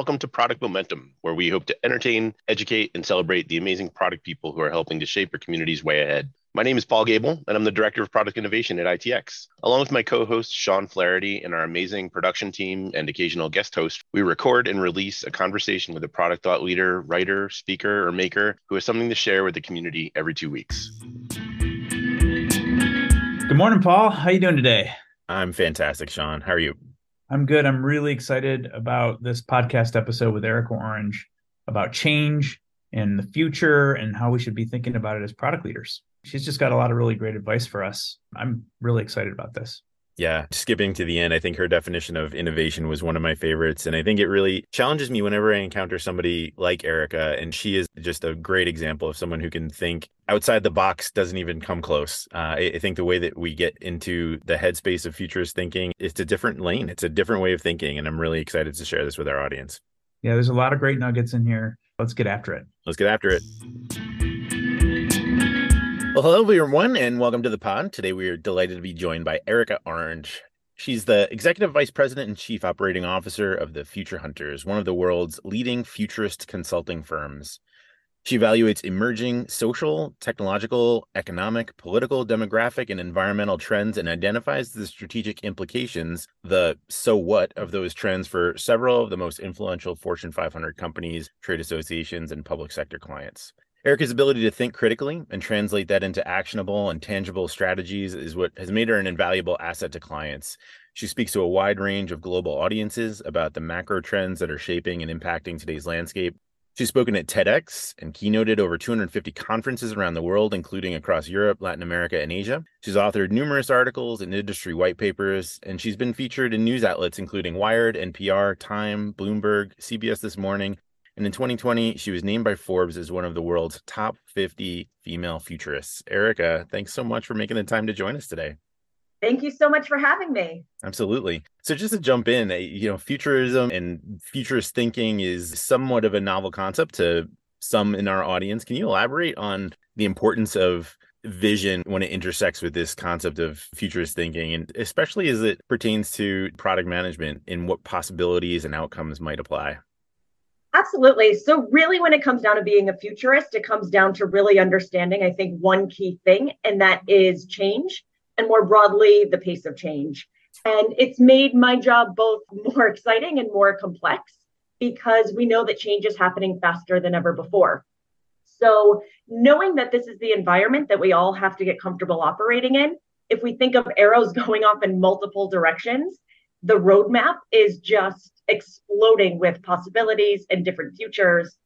Hello and welcome to Product Momentum, where we hope to entertain, educate, and celebrate the amazing product people who are helping to shape our communities way ahead. My name is Paul Gebel, and I'm the Director of Product Innovation at ITX. Along with my co host, Sean Flaherty, and our amazing production team and occasional guest host, we record and release a conversation with a product thought leader, writer, speaker, or maker who has something to share with the community every two weeks. Good morning, Paul. How are you doing today? I'm fantastic, Sean. How are you? I'm good. I'm really excited about this podcast episode with Erica Orange about change and the future and how we should be thinking about it as product leaders. She's just got a lot of really great advice for us. I'm really excited about this. Yeah, skipping to the end, I think her definition of innovation was one of my favorites. And I think it really challenges me whenever I encounter somebody like Erica. And she is just a great example of someone who can think outside the box, doesn't even come close. Uh, I, I think the way that we get into the headspace of futurist thinking, it's a different lane, it's a different way of thinking. And I'm really excited to share this with our audience. Yeah, there's a lot of great nuggets in here. Let's get after it. Let's get after it. Well, hello, everyone, and welcome to the pod. Today, we are delighted to be joined by Erica Orange. She's the Executive Vice President and Chief Operating Officer of the Future Hunters, one of the world's leading futurist consulting firms. She evaluates emerging social, technological, economic, political, demographic, and environmental trends and identifies the strategic implications, the so what of those trends for several of the most influential Fortune 500 companies, trade associations, and public sector clients. Erica's ability to think critically and translate that into actionable and tangible strategies is what has made her an invaluable asset to clients. She speaks to a wide range of global audiences about the macro trends that are shaping and impacting today's landscape. She's spoken at TEDx and keynoted over 250 conferences around the world, including across Europe, Latin America, and Asia. She's authored numerous articles and industry white papers, and she's been featured in news outlets including Wired, NPR, Time, Bloomberg, CBS This Morning, and in 2020, she was named by Forbes as one of the world's top 50 female futurists. Erica, thanks so much for making the time to join us today. Thank you so much for having me. Absolutely. So just to jump in, eh, you know, futurism and futurist thinking is somewhat of a novel concept to some in our audience. Can you elaborate on the importance of vision when it intersects with this concept of futurist thinking and especially as it pertains to product management and what possibilities and outcomes might apply? Absolutely. So, really, when it comes down to being a futurist, it comes down to really understanding, I think, one key thing, and that is change, and more broadly, the pace of change. And it's made my job both more exciting and more complex because we know that change is happening faster than ever before. So, knowing that this is the environment that we all have to get comfortable operating in, if we think of arrows going off in multiple directions, the roadmap is just exploding with possibilities and different futures.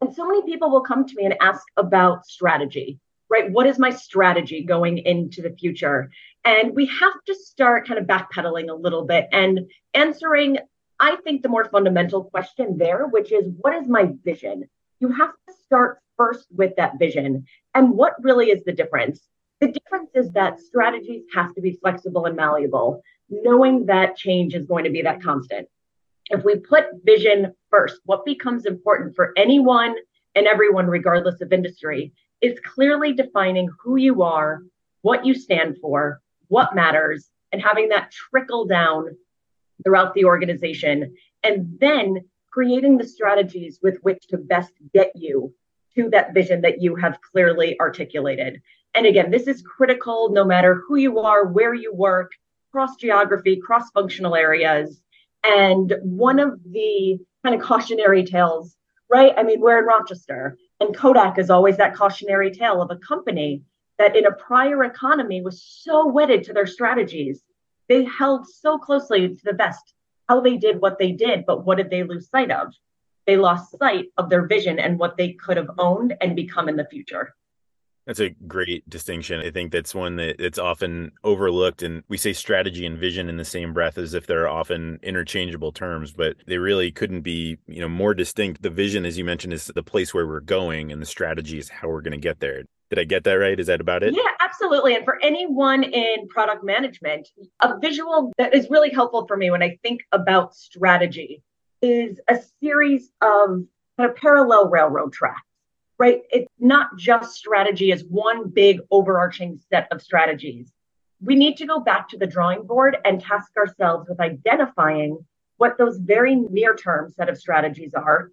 And so many people will come to me and ask about strategy, right? What is my strategy going into the future? And we have to start kind of backpedaling a little bit and answering, I think, the more fundamental question there, which is what is my vision? You have to start first with that vision. And what really is the difference? The difference is that strategies have to be flexible and malleable, knowing that change is going to be that constant if we put vision first, what becomes important for anyone and everyone, regardless of industry, is clearly defining who you are, what you stand for, what matters, and having that trickle down throughout the organization. And then creating the strategies with which to best get you to that vision that you have clearly articulated. And again, this is critical no matter who you are, where you work, cross geography, cross functional areas. And one of the kind of cautionary tales, right? I mean, we're in Rochester, and Kodak is always that cautionary tale of a company that in a prior economy was so wedded to their strategies. They held so closely to the best how they did what they did, but what did they lose sight of? They lost sight of their vision and what they could have owned and become in the future. That's a great distinction. I think that's one that it's often overlooked. And we say strategy and vision in the same breath as if they're often interchangeable terms, but they really couldn't be, you know, more distinct. The vision, as you mentioned, is the place where we're going, and the strategy is how we're going to get there. Did I get that right? Is that about it? Yeah, absolutely. And for anyone in product management, a visual that is really helpful for me when I think about strategy is a series of kind of parallel railroad tracks right? It's not just strategy as one big overarching set of strategies. We need to go back to the drawing board and task ourselves with identifying what those very near term set of strategies are,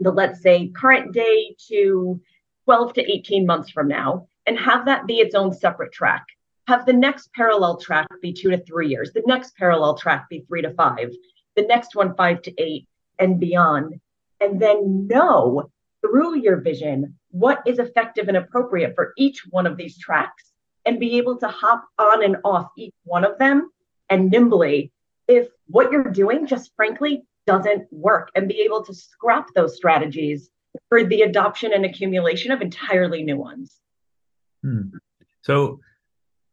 the let's say current day to 12 to 18 months from now, and have that be its own separate track. Have the next parallel track be two to three years, the next parallel track be three to five, the next one five to eight, and beyond. And then know through your vision what is effective and appropriate for each one of these tracks and be able to hop on and off each one of them and nimbly if what you're doing just frankly doesn't work and be able to scrap those strategies for the adoption and accumulation of entirely new ones. Hmm. So,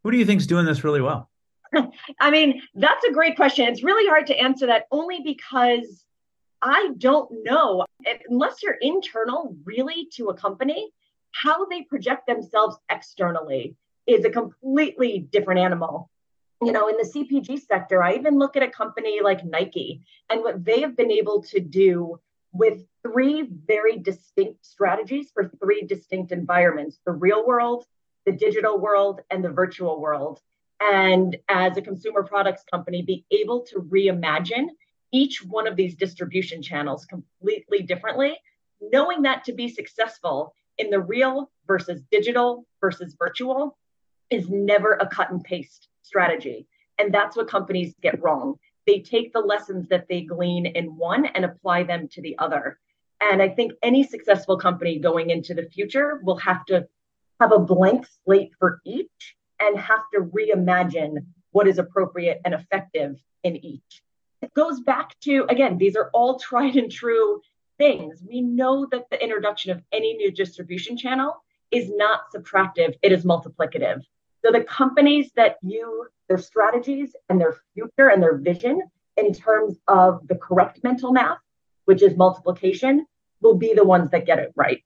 who do you think is doing this really well? I mean, that's a great question. It's really hard to answer that only because I don't know, unless you're internal really to a company, how they project themselves externally is a completely different animal. You know, in the CPG sector, I even look at a company like Nike and what they have been able to do with three very distinct strategies for three distinct environments the real world, the digital world, and the virtual world. And as a consumer products company, be able to reimagine each one of these distribution channels completely differently, knowing that to be successful in the real versus digital versus virtual is never a cut and paste strategy. And that's what companies get wrong. They take the lessons that they glean in one and apply them to the other. And I think any successful company going into the future will have to have a blank slate for each and have to reimagine what is appropriate and effective in each it goes back to, again, these are all tried and true things. We know that the introduction of any new distribution channel is not subtractive, it is multiplicative. So the companies that use their strategies and their future and their vision in terms of the correct mental math, which is multiplication, will be the ones that get it right.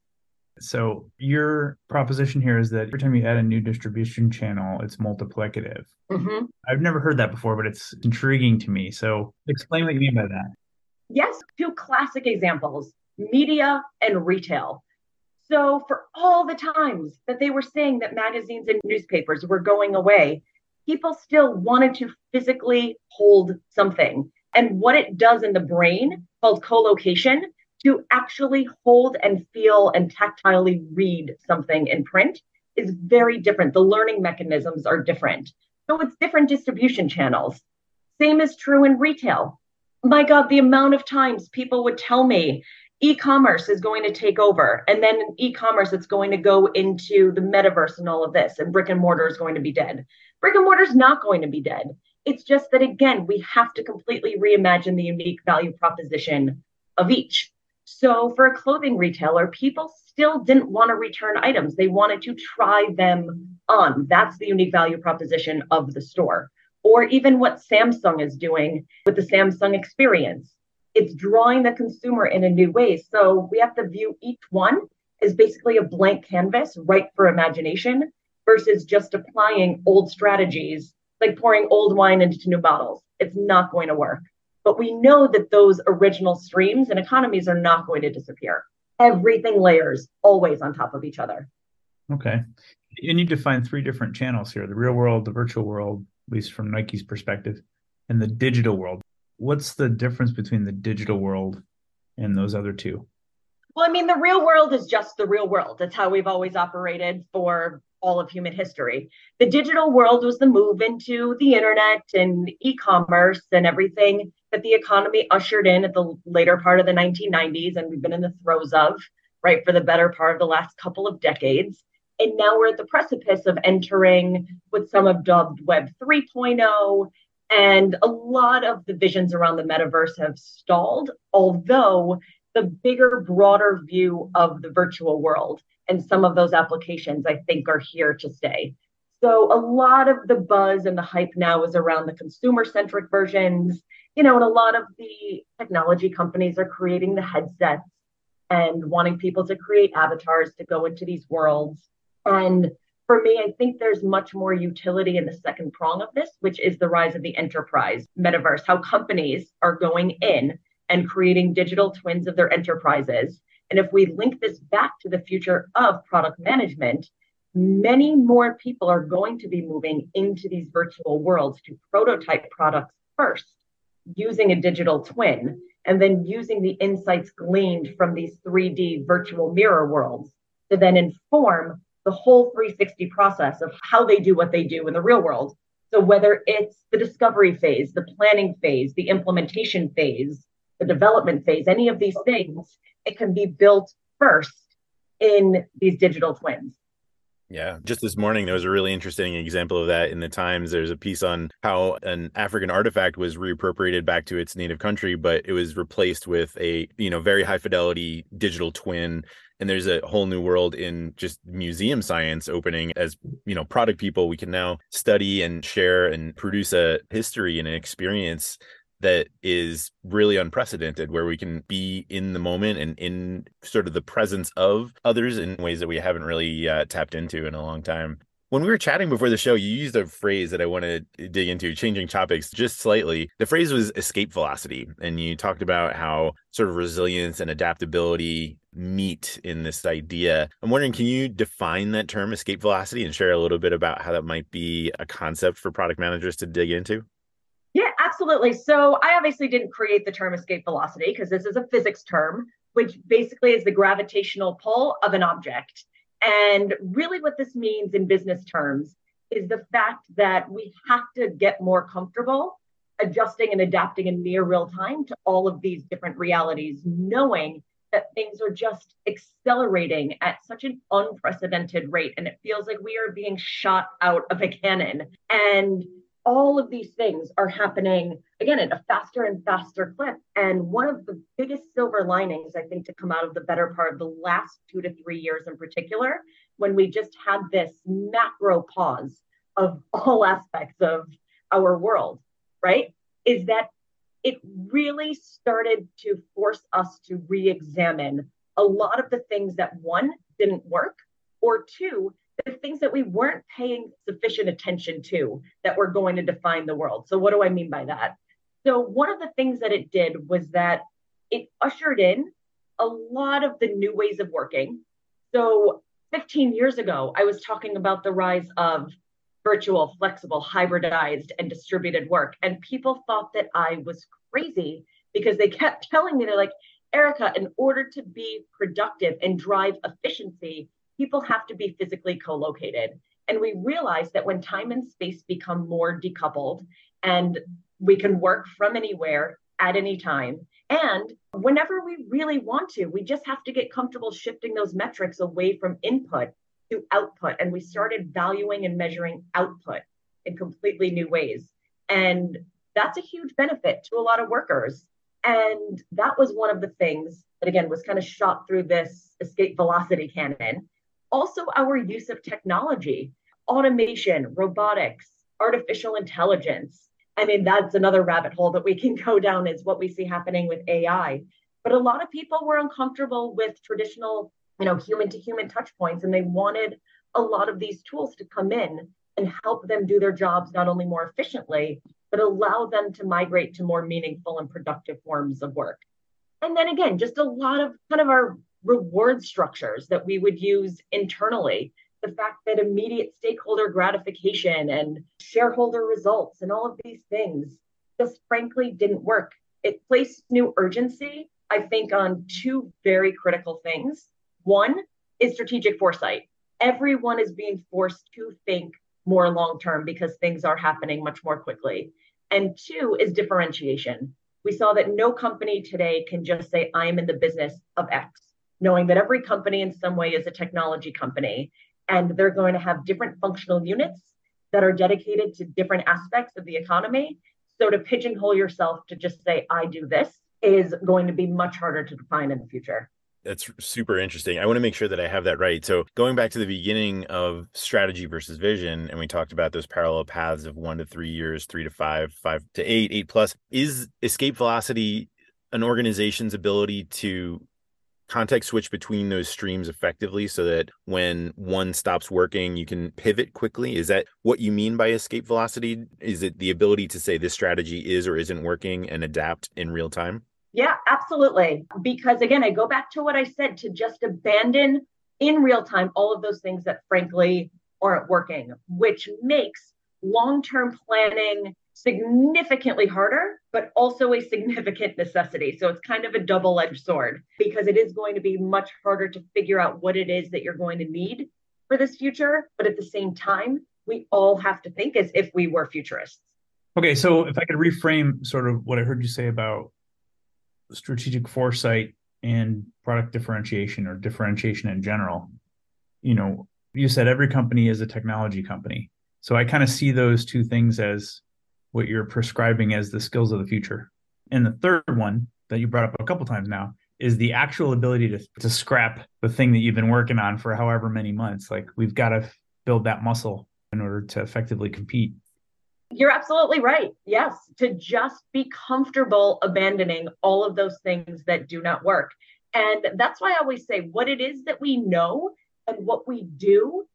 So your proposition here is that every time you add a new distribution channel, it's multiplicative. Mm-hmm. I've never heard that before, but it's intriguing to me. So explain what you mean by that. Yes, two classic examples media and retail. So, for all the times that they were saying that magazines and newspapers were going away, people still wanted to physically hold something. And what it does in the brain, called co-location, to actually hold and feel and tactilely read something in print is very different. The learning mechanisms are different. So it's different distribution channels. Same is true in retail. My God, the amount of times people would tell me e-commerce is going to take over and then e-commerce it's going to go into the metaverse and all of this and brick and mortar is going to be dead brick and mortar is not going to be dead it's just that again we have to completely reimagine the unique value proposition of each so for a clothing retailer, people still didn't want to return items. They wanted to try them on. That's the unique value proposition of the store. Or even what Samsung is doing with the Samsung experience. It's drawing the consumer in a new way. So we have to view each one as basically a blank canvas, right for imagination, versus just applying old strategies, like pouring old wine into new bottles. It's not going to work. But we know that those original streams and economies are not going to disappear. Everything layers always on top of each other. Okay. And you define three different channels here the real world, the virtual world, at least from Nike's perspective, and the digital world. What's the difference between the digital world and those other two? Well, I mean, the real world is just the real world. That's how we've always operated for all of human history. The digital world was the move into the internet and e commerce and everything that the economy ushered in at the later part of the 1990s, and we've been in the throes of, right, for the better part of the last couple of decades. And now we're at the precipice of entering what some have dubbed Web 3.0. And a lot of the visions around the metaverse have stalled, although the bigger, broader view of the virtual world and some of those applications, I think, are here to stay. So a lot of the buzz and the hype now is around the consumer centric versions you know, and a lot of the technology companies are creating the headsets and wanting people to create avatars to go into these worlds. And for me, I think there's much more utility in the second prong of this, which is the rise of the enterprise metaverse, how companies are going in and creating digital twins of their enterprises. And if we link this back to the future of product management, many more people are going to be moving into these virtual worlds to prototype products first using a digital twin and then using the insights gleaned from these 3D virtual mirror worlds to then inform the whole 360 process of how they do what they do in the real world. So, whether it's the discovery phase, the planning phase, the implementation phase, the development phase, any of these things, it can be built first in these digital twins. Yeah. Just this morning, there was a really interesting example of that in the Times. There's a piece on how an African artifact was reappropriated back to its native country, but it was replaced with a, you know, very high fidelity digital twin. And there's a whole new world in just museum science opening as, you know, product people. We can now study and share and produce a history and an experience that is really unprecedented where we can be in the moment and in sort of the presence of others in ways that we haven't really uh, tapped into in a long time. When we were chatting before the show you used a phrase that i want to dig into changing topics just slightly. The phrase was escape velocity and you talked about how sort of resilience and adaptability meet in this idea. I'm wondering can you define that term escape velocity and share a little bit about how that might be a concept for product managers to dig into yeah, absolutely. So I obviously didn't create the term escape velocity because this is a physics term, which basically is the gravitational pull of an object. And really, what this means in business terms is the fact that we have to get more comfortable adjusting and adapting in near real time to all of these different realities, knowing that things are just accelerating at such an unprecedented rate. And it feels like we are being shot out of a cannon. And all of these things are happening again at a faster and faster clip. And one of the biggest silver linings, I think, to come out of the better part of the last two to three years in particular, when we just had this macro pause of all aspects of our world, right, is that it really started to force us to re examine a lot of the things that one didn't work, or two, the things that we weren't paying sufficient attention to that were going to define the world. So, what do I mean by that? So, one of the things that it did was that it ushered in a lot of the new ways of working. So, 15 years ago, I was talking about the rise of virtual, flexible, hybridized, and distributed work. And people thought that I was crazy because they kept telling me, they're like, Erica, in order to be productive and drive efficiency, people have to be physically co located. And we realize that when time and space become more decoupled and we can work from anywhere at any time, and whenever we really want to, we just have to get comfortable shifting those metrics away from input to output. And we started valuing and measuring output in completely new ways. And that's a huge benefit to a lot of workers. And that was one of the things that, again, was kind of shot through this escape velocity cannon also our use of technology, automation, robotics, artificial intelligence. I mean, that's another rabbit hole that we can go down is what we see happening with AI. But a lot of people were uncomfortable with traditional, you know, human to human touch points, and they wanted a lot of these tools to come in and help them do their jobs not only more efficiently, but allow them to migrate to more meaningful and productive forms of work. And then again, just a lot of kind of our reward structures that we would use internally. The fact that immediate stakeholder gratification and shareholder results and all of these things just frankly didn't work. It placed new urgency, I think, on two very critical things. One is strategic foresight. Everyone is being forced to think more long term because things are happening much more quickly. And two is differentiation. We saw that no company today can just say, I'm in the business of X knowing that every company in some way is a technology company and they're going to have different functional units that are dedicated to different aspects of the economy. So to pigeonhole yourself to just say, I do this is going to be much harder to define in the future. That's super interesting. I want to make sure that I have that right. So, going back to the beginning of strategy versus vision, and we talked about those parallel paths of one to three years, three to five, five to eight, eight plus. Is escape velocity an organization's ability to context switch between those streams effectively so that when one stops working you can pivot quickly? Is that what you mean by escape velocity? Is it the ability to say this strategy is or isn't working and adapt in real time? Yeah absolutely. Because again i go back to what i said to just abandon in real time all of those things that frankly aren't working which makes long-term planning significantly harder, but also a significant necessity. So it's kind of a double edged sword because it is going to be much harder to figure out what it is that you're going to need for this future. But at the same time, we all have to think as if we were futurists. Okay. So if I could reframe sort of what I heard you say about strategic foresight and product differentiation or differentiation in general, you know, you said every company is a technology company. So I kind of see those two things as what you're prescribing as the skills of the future. And the third one that you brought up a couple times now is the actual ability to to scrap the thing that you've been working on for however many months. Like we've got to build that muscle in order to effectively compete. You're absolutely right. Yes, to just be comfortable abandoning all of those things that do not work. And that's why I always say what it is that we know and what we do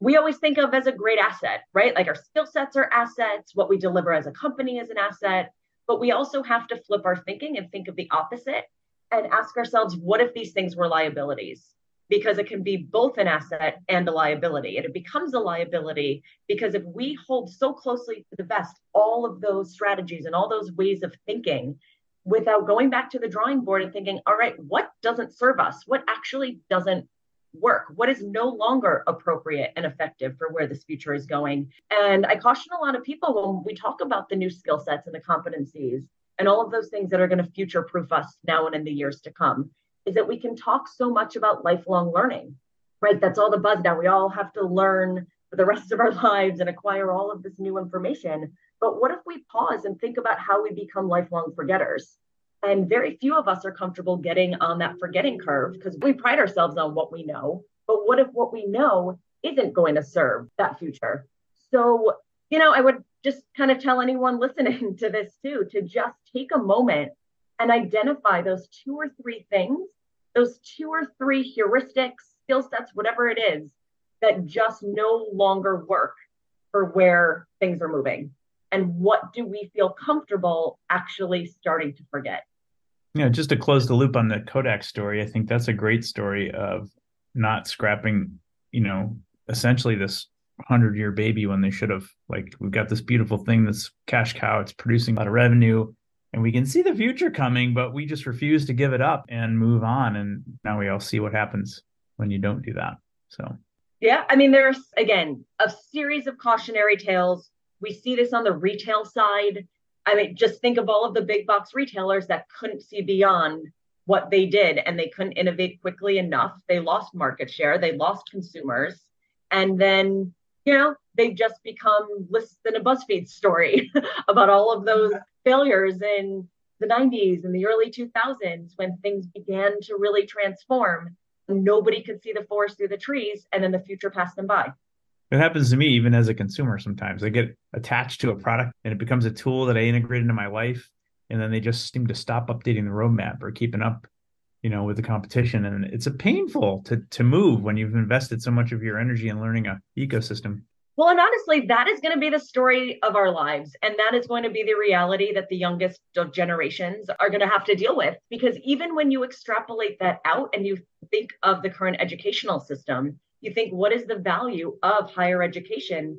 we always think of as a great asset, right? Like our skill sets are assets, what we deliver as a company is an asset, but we also have to flip our thinking and think of the opposite and ask ourselves, what if these things were liabilities? Because it can be both an asset and a liability. And it becomes a liability because if we hold so closely to the vest all of those strategies and all those ways of thinking without going back to the drawing board and thinking, all right, what doesn't serve us? What actually doesn't work? What is no longer appropriate and effective for where this future is going? And I caution a lot of people when we talk about the new skill sets and the competencies and all of those things that are going to future proof us now and in the years to come is that we can talk so much about lifelong learning, right? That's all the buzz now. We all have to learn for the rest of our lives and acquire all of this new information. But what if we pause and think about how we become lifelong forgetters? And very few of us are comfortable getting on that forgetting curve because we pride ourselves on what we know. But what if what we know isn't going to serve that future? So, you know, I would just kind of tell anyone listening to this too to just take a moment and identify those two or three things, those two or three heuristics, skill sets, whatever it is, that just no longer work for where things are moving. And what do we feel comfortable actually starting to forget? Yeah, just to close the loop on the Kodak story, I think that's a great story of not scrapping, you know, essentially this hundred year baby when they should have like we've got this beautiful thing that's cash cow, it's producing a lot of revenue and we can see the future coming, but we just refuse to give it up and move on. And now we all see what happens when you don't do that. So yeah, I mean, there's again a series of cautionary tales. We see this on the retail side I mean, just think of all of the big box retailers that couldn't see beyond what they did and they couldn't innovate quickly enough. They lost market share, they lost consumers. And then, you know, they just become less than a BuzzFeed story about all of those failures in the 90s and the early 2000s when things began to really transform. Nobody could see the forest through the trees, and then the future passed them by. It happens to me even as a consumer sometimes. I get attached to a product and it becomes a tool that I integrate into my life. And then they just seem to stop updating the roadmap or keeping up, you know, with the competition. And it's a painful to to move when you've invested so much of your energy in learning a ecosystem. Well, and honestly, that is going to be the story of our lives. And that is going to be the reality that the youngest generations are going to have to deal with. Because even when you extrapolate that out and you think of the current educational system, you think, what is the value of higher education?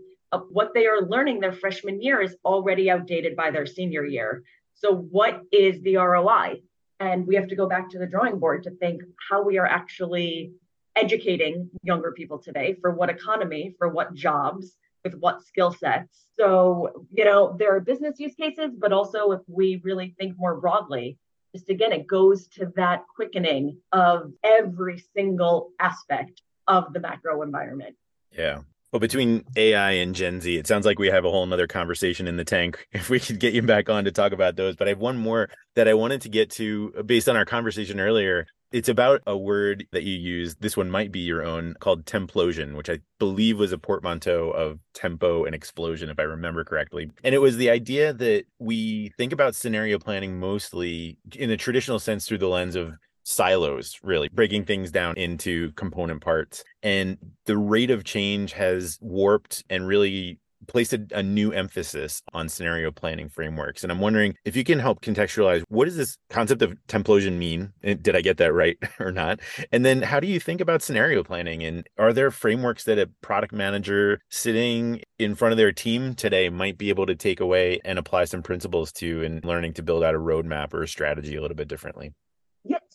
What they are learning their freshman year is already outdated by their senior year. So, what is the ROI? And we have to go back to the drawing board to think how we are actually educating younger people today for what economy, for what jobs, with what skill sets. So, you know, there are business use cases, but also if we really think more broadly, just again, it goes to that quickening of every single aspect of the macro environment. Yeah. Well, between AI and Gen Z, it sounds like we have a whole nother conversation in the tank if we could get you back on to talk about those. But I have one more that I wanted to get to based on our conversation earlier. It's about a word that you use. This one might be your own called templosion, which I believe was a portmanteau of tempo and explosion, if I remember correctly. And it was the idea that we think about scenario planning mostly in the traditional sense through the lens of silos, really breaking things down into component parts. And the rate of change has warped and really placed a, a, new emphasis on scenario planning frameworks. And I'm wondering if you can help contextualize what does this concept of templosion mean? Eh, did I get that right or not? And then how do you think about scenario planning? And are there frameworks that a product manager sitting in front of their team today might be able to take away and apply some principles to in learning to build out a roadmap or a strategy a little bit differently?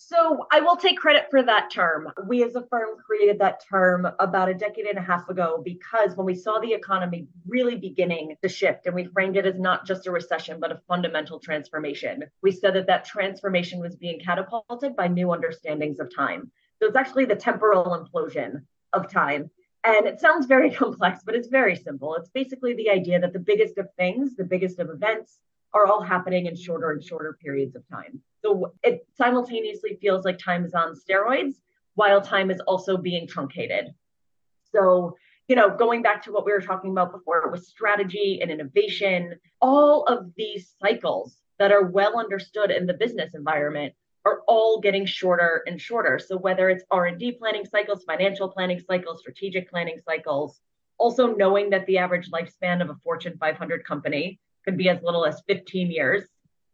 So I will take credit for that term. We as a firm created that term about a decade and a half ago because when we saw the economy really beginning to shift and we framed it as not just a recession, but a fundamental transformation, we said that that transformation was being catapulted by new understandings of time. So it's actually the temporal implosion of time. And it sounds very complex, but it's very simple. It's basically the idea that the biggest of things, the biggest of events, are all happening in shorter and shorter periods of time. So it simultaneously feels like time is on steroids while time is also being truncated. So, you know, going back to what we were talking about before with strategy and innovation, all of these cycles that are well understood in the business environment are all getting shorter and shorter. So whether it's R&D planning cycles, financial planning cycles, strategic planning cycles, also knowing that the average lifespan of a Fortune 500 company could be as little as 15 years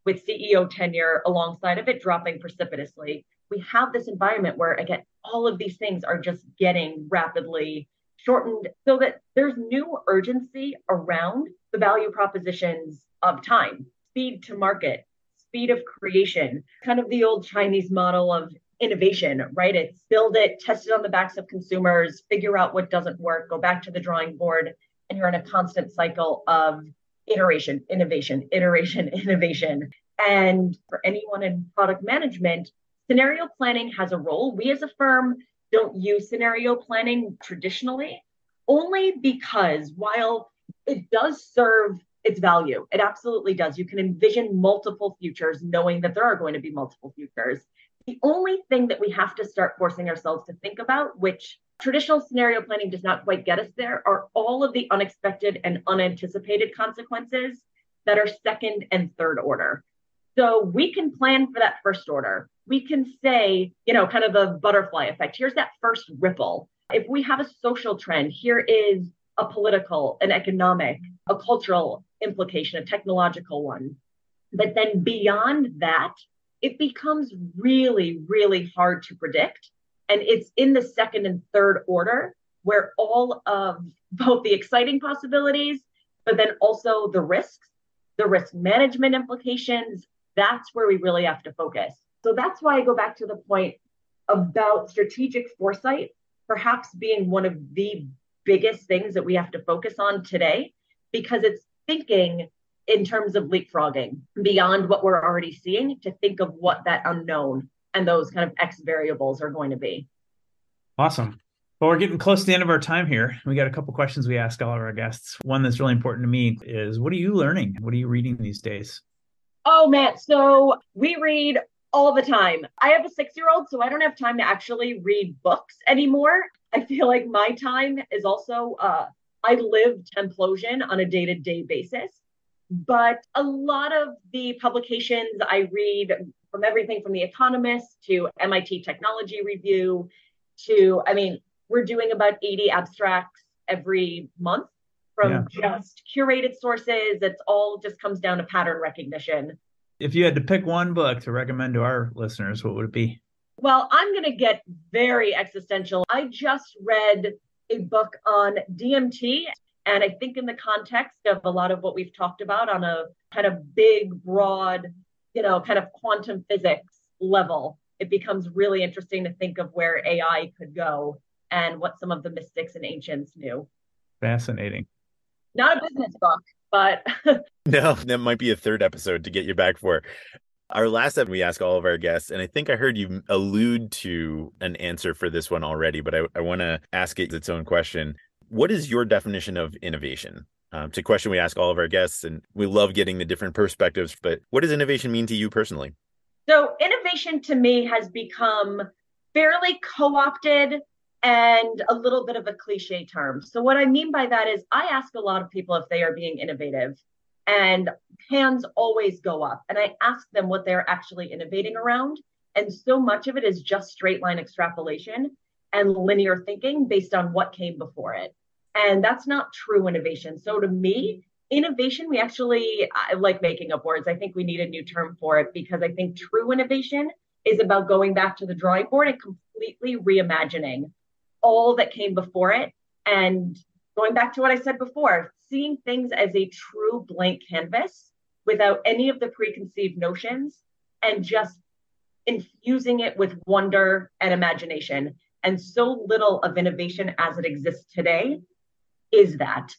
with CEO tenure alongside of it dropping precipitously. We have this environment where again all of these things are just getting rapidly shortened so that there's new urgency around the value propositions of time, speed to market, speed of creation, kind of the old Chinese model of innovation, right? It's build it, test it on the backs of consumers, figure out what doesn't work, go back to the drawing board, and you're in a constant cycle of iteration, innovation, iteration, innovation. And for anyone in product management, scenario planning has a role. We as a firm don't use scenario planning traditionally, only because while it does serve its value, it absolutely does. You can envision multiple futures knowing that there are going to be multiple futures. The only thing that we have to start forcing ourselves to think about, which traditional scenario planning does not quite get us there, are all of the unexpected and unanticipated consequences that are second and third order. So we can plan for that first order. We can say, you know, kind of the butterfly effect. Here's that first ripple. If we have a social trend, here is a political, an economic, a cultural implication, a technological one. But then beyond that, it becomes really, really hard to predict. And it's in the second and third order where all of both the exciting possibilities, but then also the risks, the risk management implications, that's where we really have to focus. So that's why I go back to the point about strategic foresight, perhaps being one of the biggest things that we have to focus on today, because it's thinking in terms of leapfrogging beyond what we're already seeing to think of what that unknown and those kind of X variables are going to be. Awesome. Well, we're getting close to the end of our time here. We got a couple questions we ask all of our guests. One that's really important to me is what are you learning? What are you reading these days? Oh, Matt. So we read all the time. I have a six year old, so I don't have time to actually read books anymore. I feel like my time is also, uh, I live Templosion on a day to day basis. But a lot of the publications I read from everything from The Economist to MIT Technology Review to, I mean, we're doing about 80 abstracts every month from yeah. just curated sources. It's all just comes down to pattern recognition. If you had to pick one book to recommend to our listeners, what would it be? Well, I'm going to get very existential. I just read a book on DMT and I think in the context of a lot of what we've talked about on a kind of big, broad, you know, kind of quantum physics level, it becomes really interesting to think of where AI could go and what some of the mystics and ancients knew. Fascinating. Not a business book, but no, that might be a third episode to get you back for. Our last episode, we ask all of our guests, and I think I heard you allude to an answer for this one already, but I, I want to ask it its own question what is your definition of innovation? Um, it's a question we ask all of our guests, and we love getting the different perspectives. But what does innovation mean to you personally? So, innovation to me has become fairly co opted and a little bit of a cliche term. So, what I mean by that is, I ask a lot of people if they are being innovative, and hands always go up. And I ask them what they're actually innovating around. And so much of it is just straight line extrapolation and linear thinking based on what came before it. And that's not true innovation. So to me, innovation, we actually I like making up words. I think we need a new term for it because I think true innovation is about going back to the drawing board and completely reimagining all that came before it and going back to what I said before, seeing things as a true blank canvas without any of the preconceived notions and just infusing it with wonder and imagination. And so little of innovation as it exists today is that.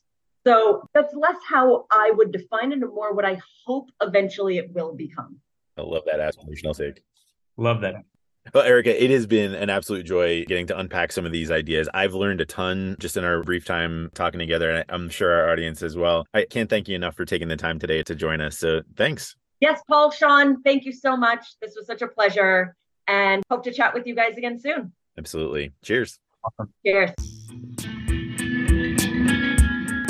So that's less how I would define it and more what I hope eventually it will become. I love that aspirational take. Love that. Well, Erica, it has been an absolute joy getting to unpack some of these ideas. I've learned a ton just in our brief time talking together, and I'm sure our audience as well. I can't thank you enough for taking the time today to join us. So thanks. Yes, Paul, Sean, thank you so much. This was such a pleasure, and hope to chat with you guys again soon. Absolutely. Cheers. Awesome. Cheers.